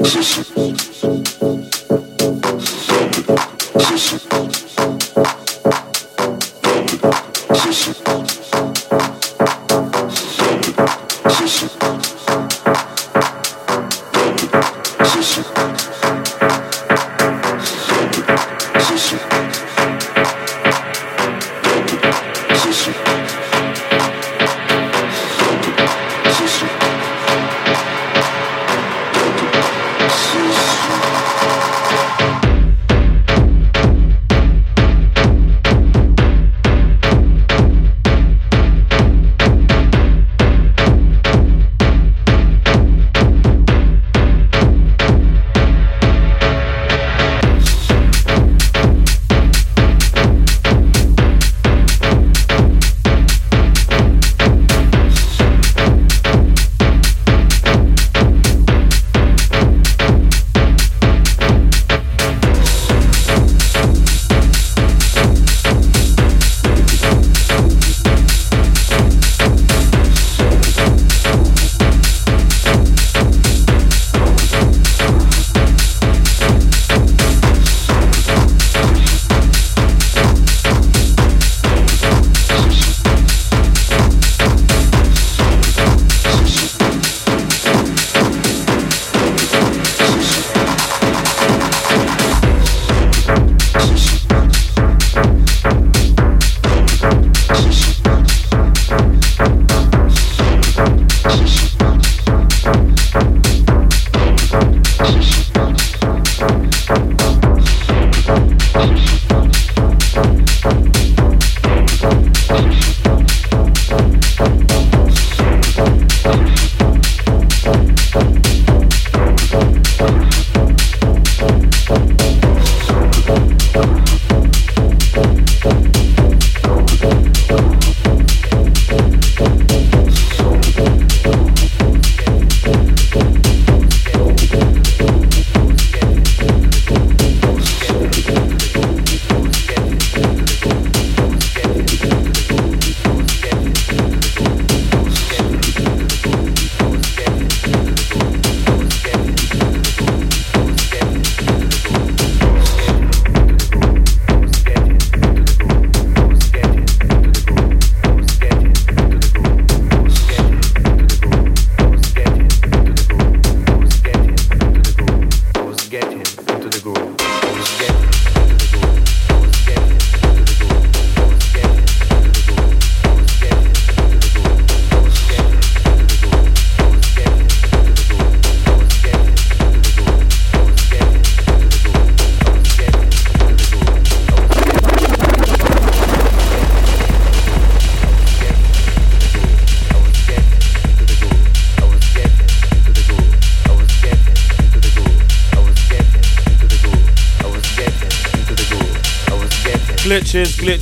Thank you.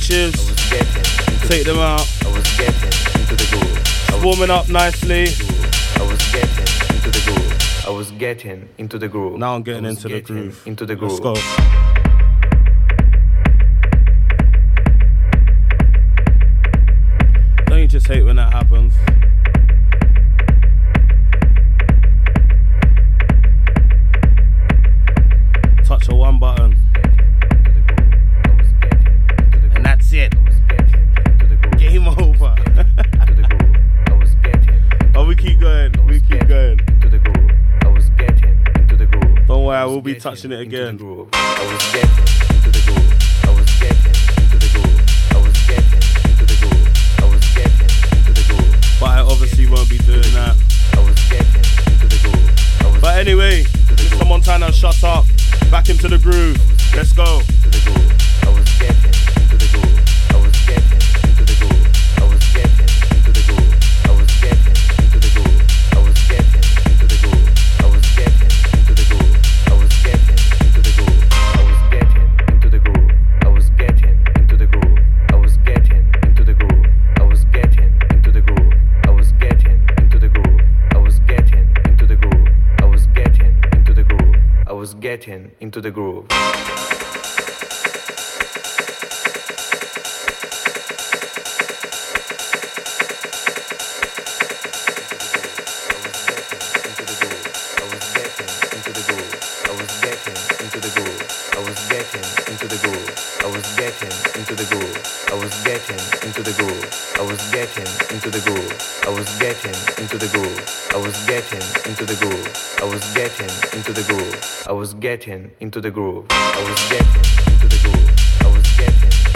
Glitches. Take them out. Warming up nicely. I was getting into the groove. I was getting into the groove. Now I'm getting into the groove. Into the groove. Let's go. Be touching it again. But I obviously won't be doing that. But anyway, Mr. Montana, shut up. Back into the groove. Let's go. Getting into the groove. I was getting into the groove. Check.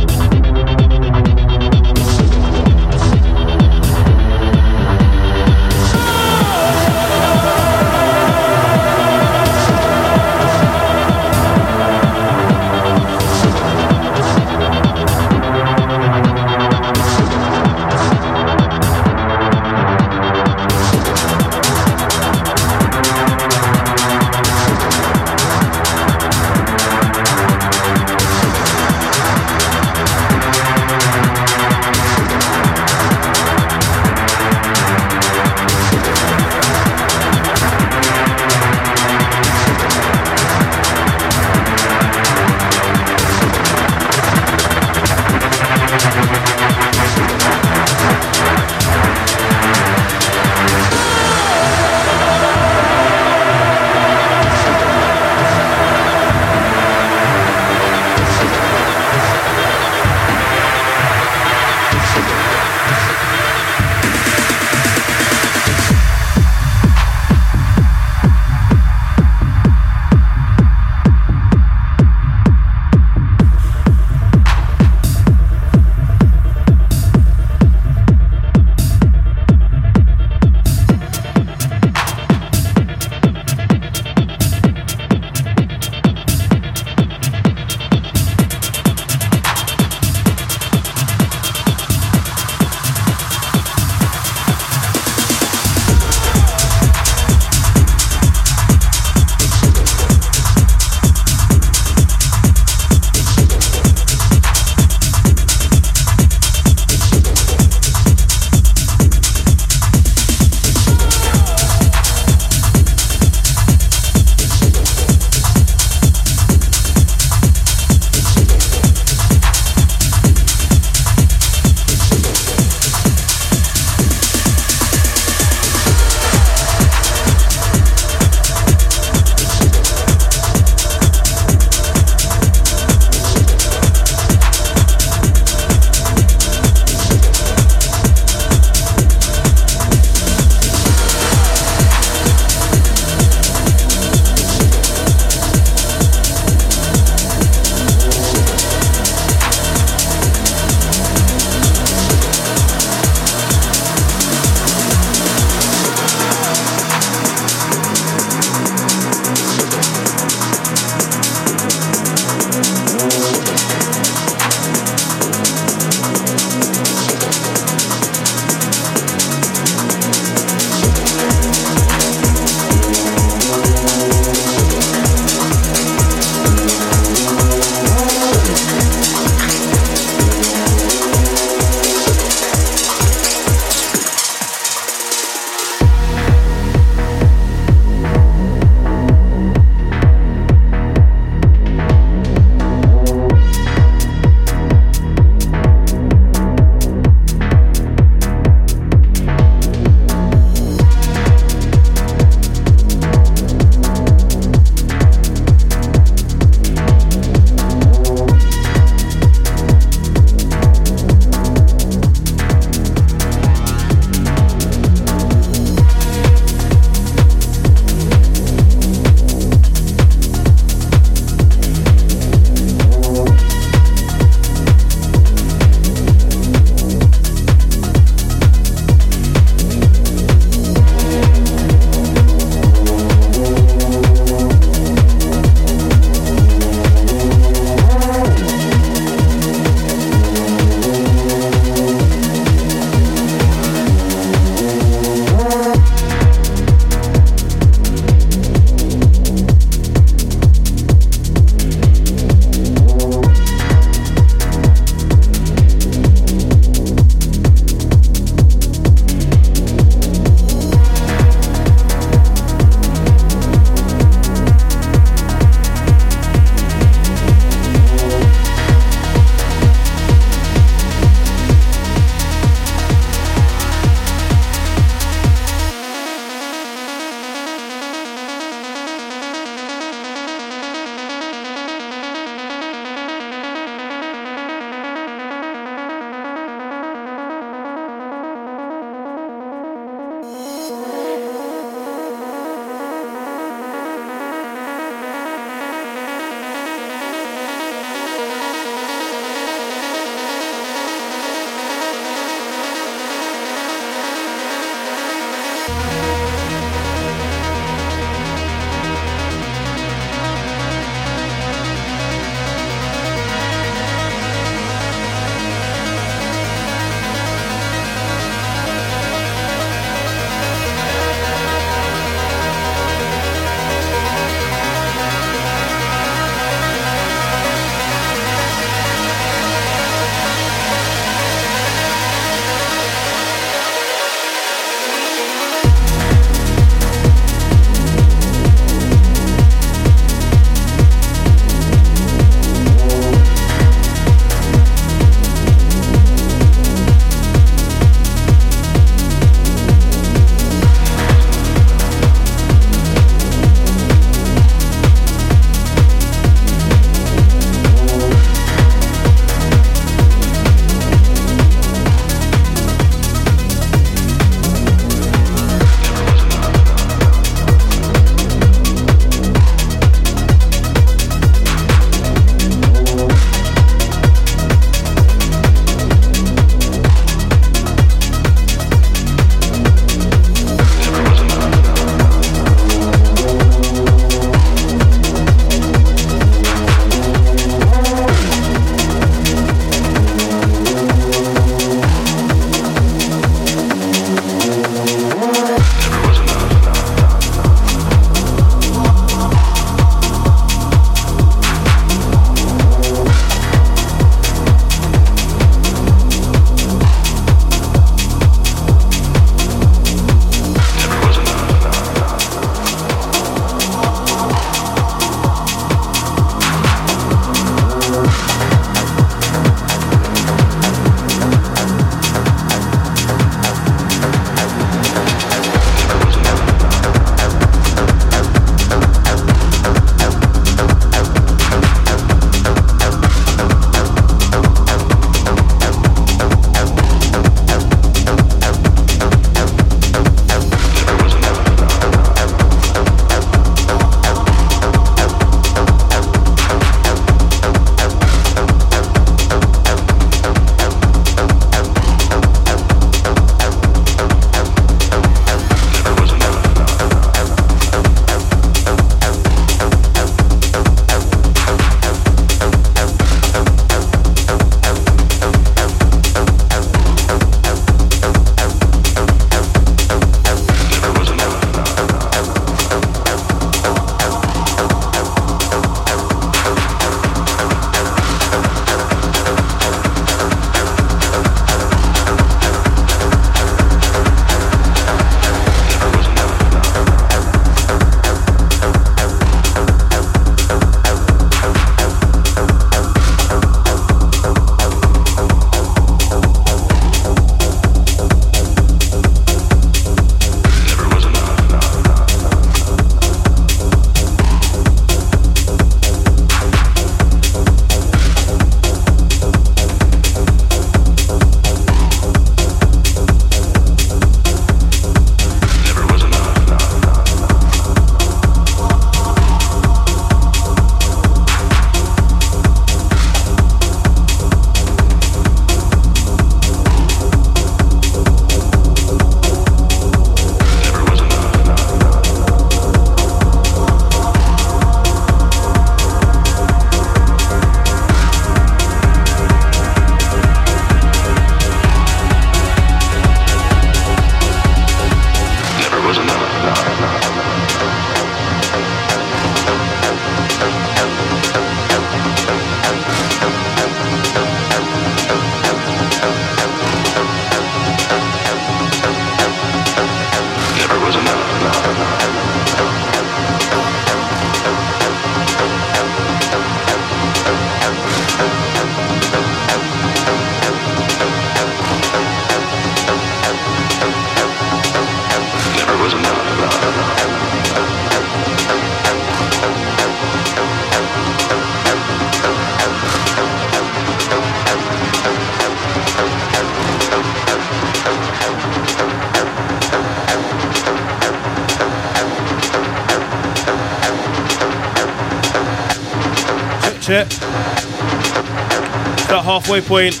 Point.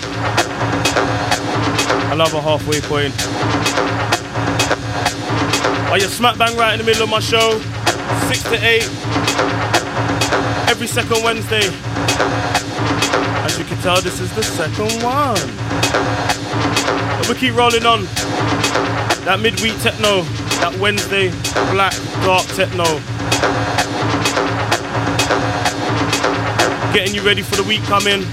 I love a halfway point. Are you smack bang right in the middle of my show? 6 to 8. Every second Wednesday. As you can tell, this is the second one. But we keep rolling on. That midweek techno, that Wednesday black dark techno. getting you ready for the week coming.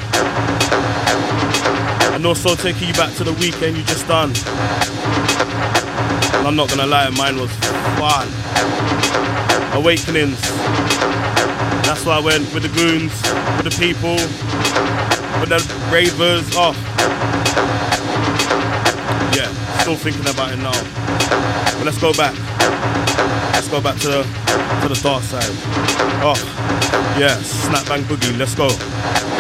And also taking you back to the weekend you just done. And I'm not gonna lie, mine was fun. Awakenings. That's why I went with the goons, with the people, with the ravers. Oh. Yeah, still thinking about it now. But let's go back. Let's go back to the to the dark side. Oh. Yeah, snap bang boogie, let's go.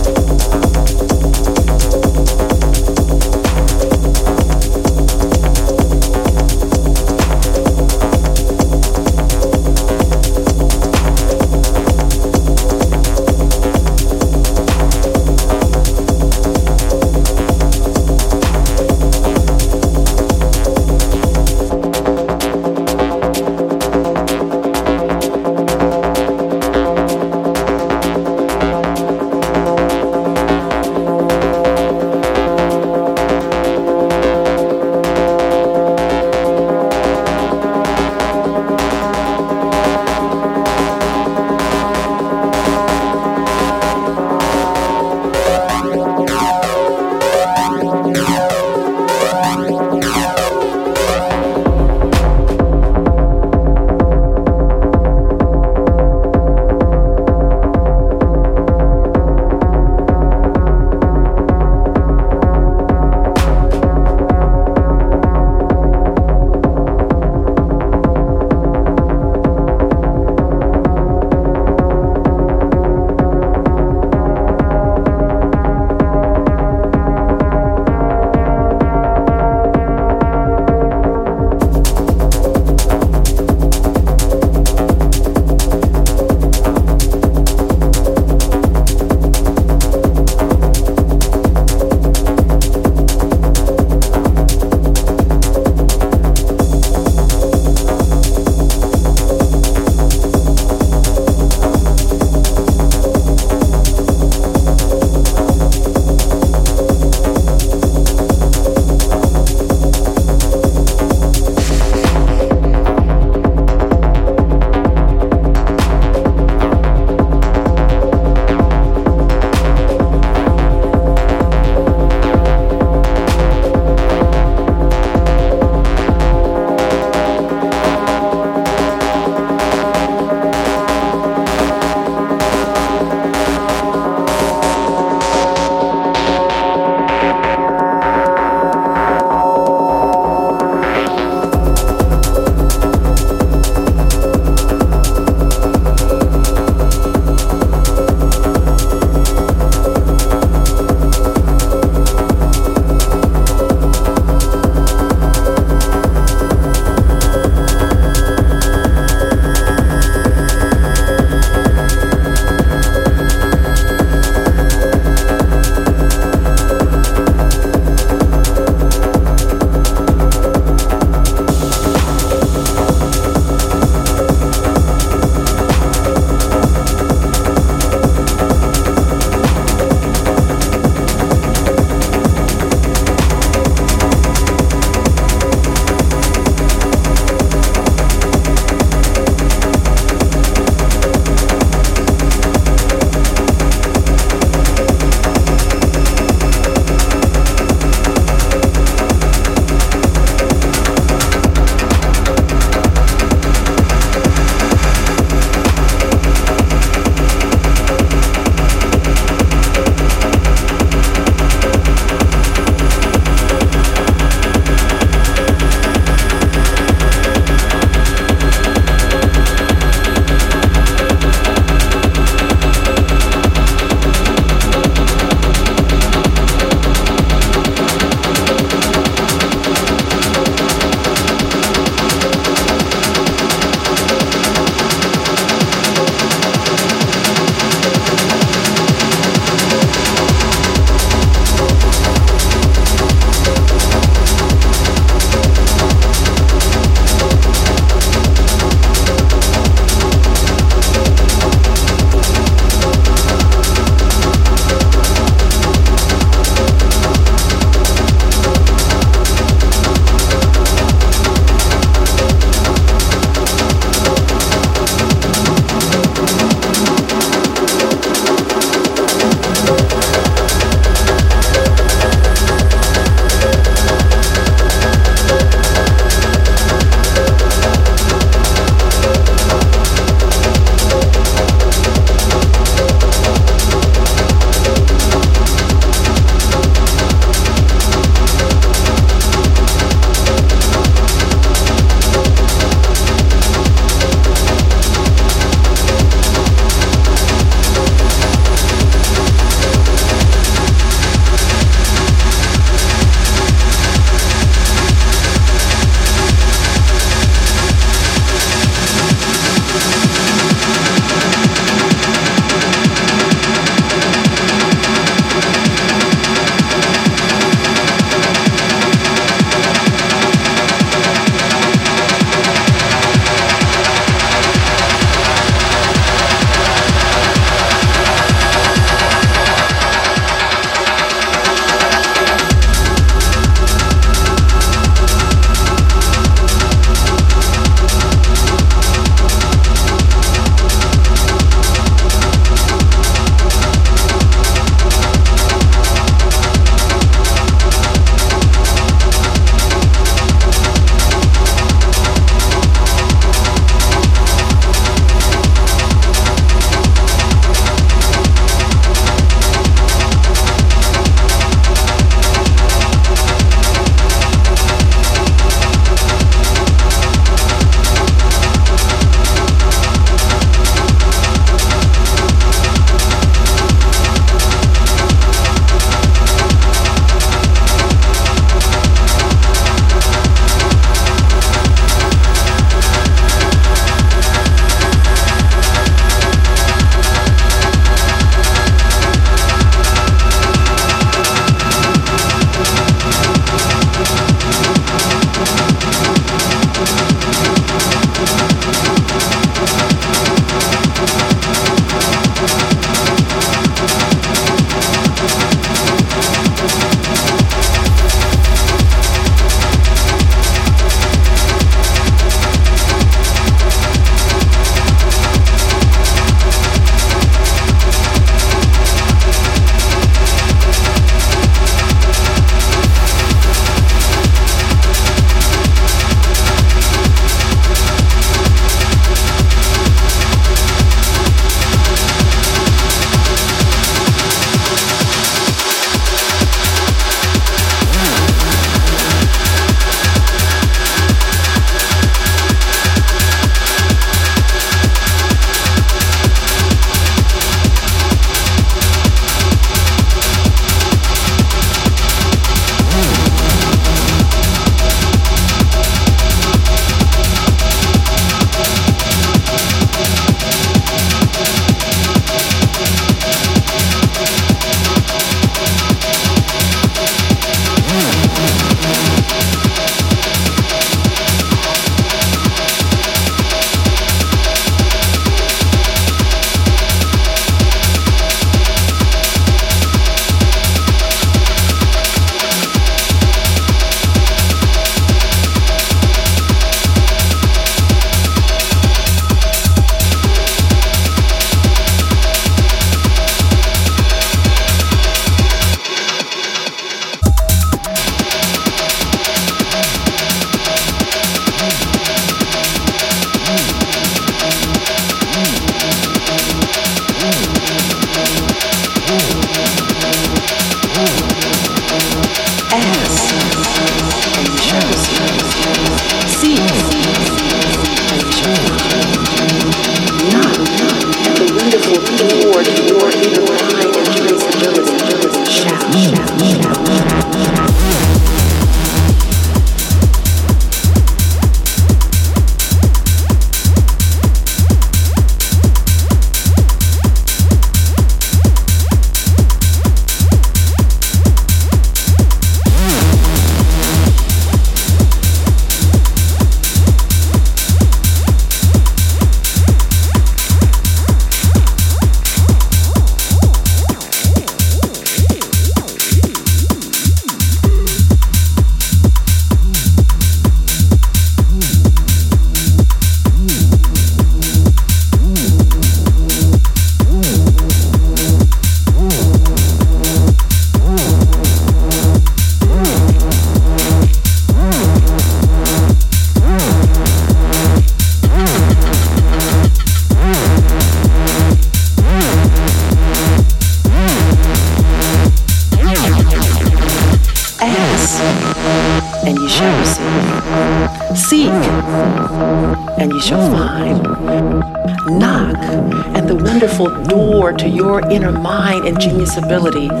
Mind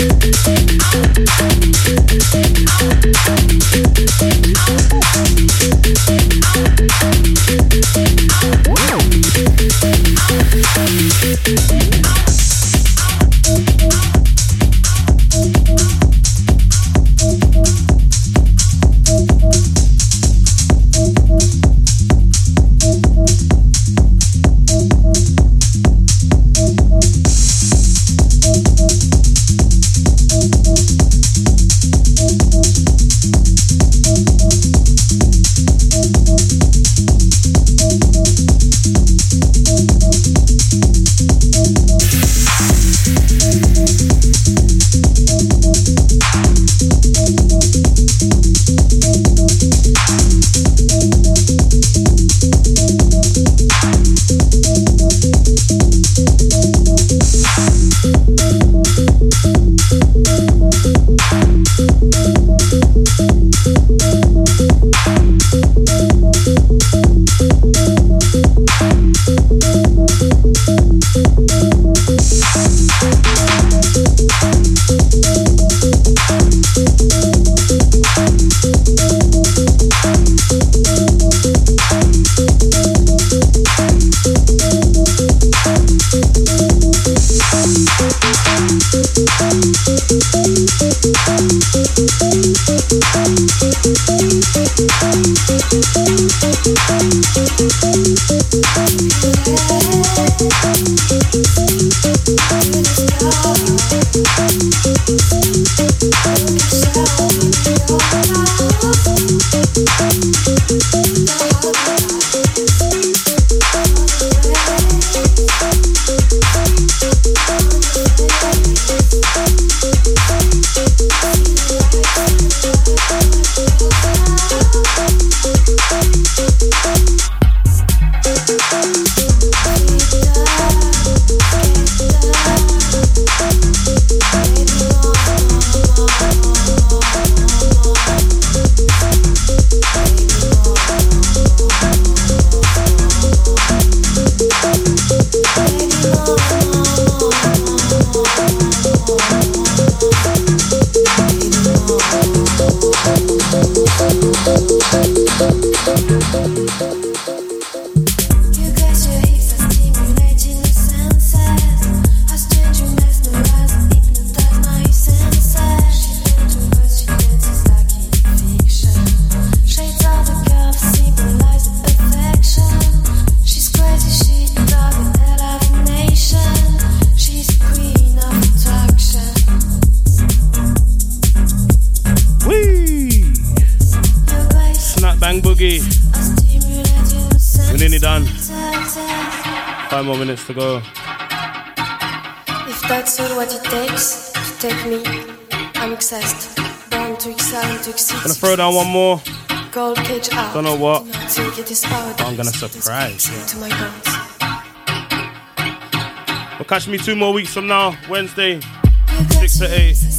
Música minutes to go. If that's all what it takes to take me, I'm obsessed. Born to excel and to exceed. Gonna throw down one more. Gold cage out. Don't know what. I'm gonna surprise Well, catch me two more weeks from now, Wednesday, 6 to 8.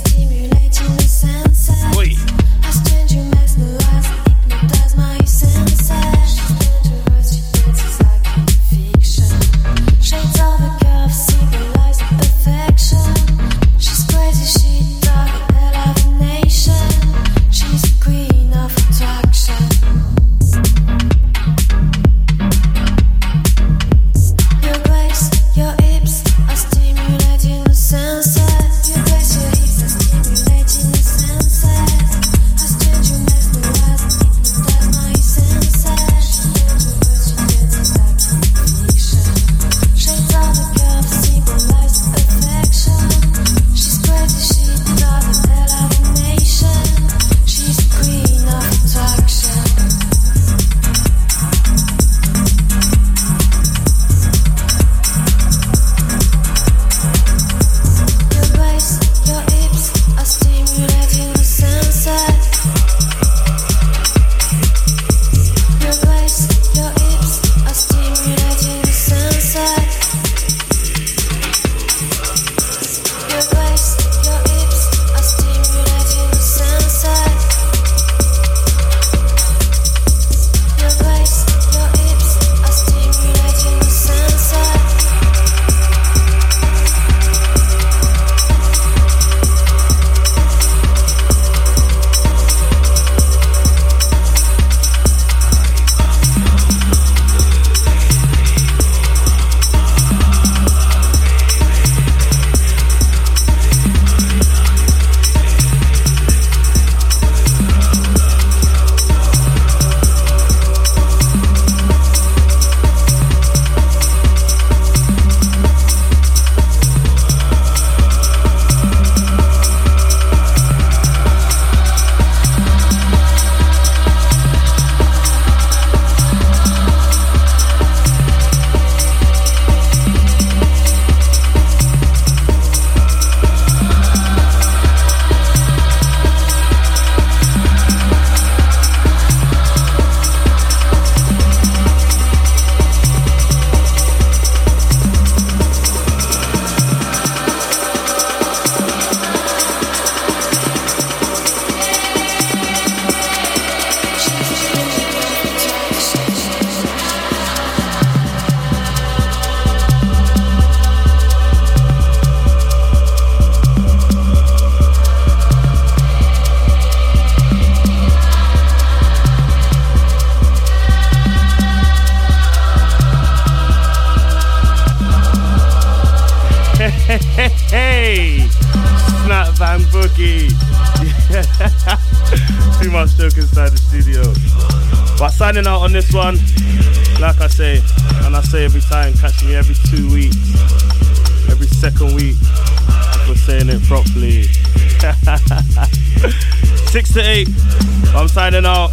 Signing out.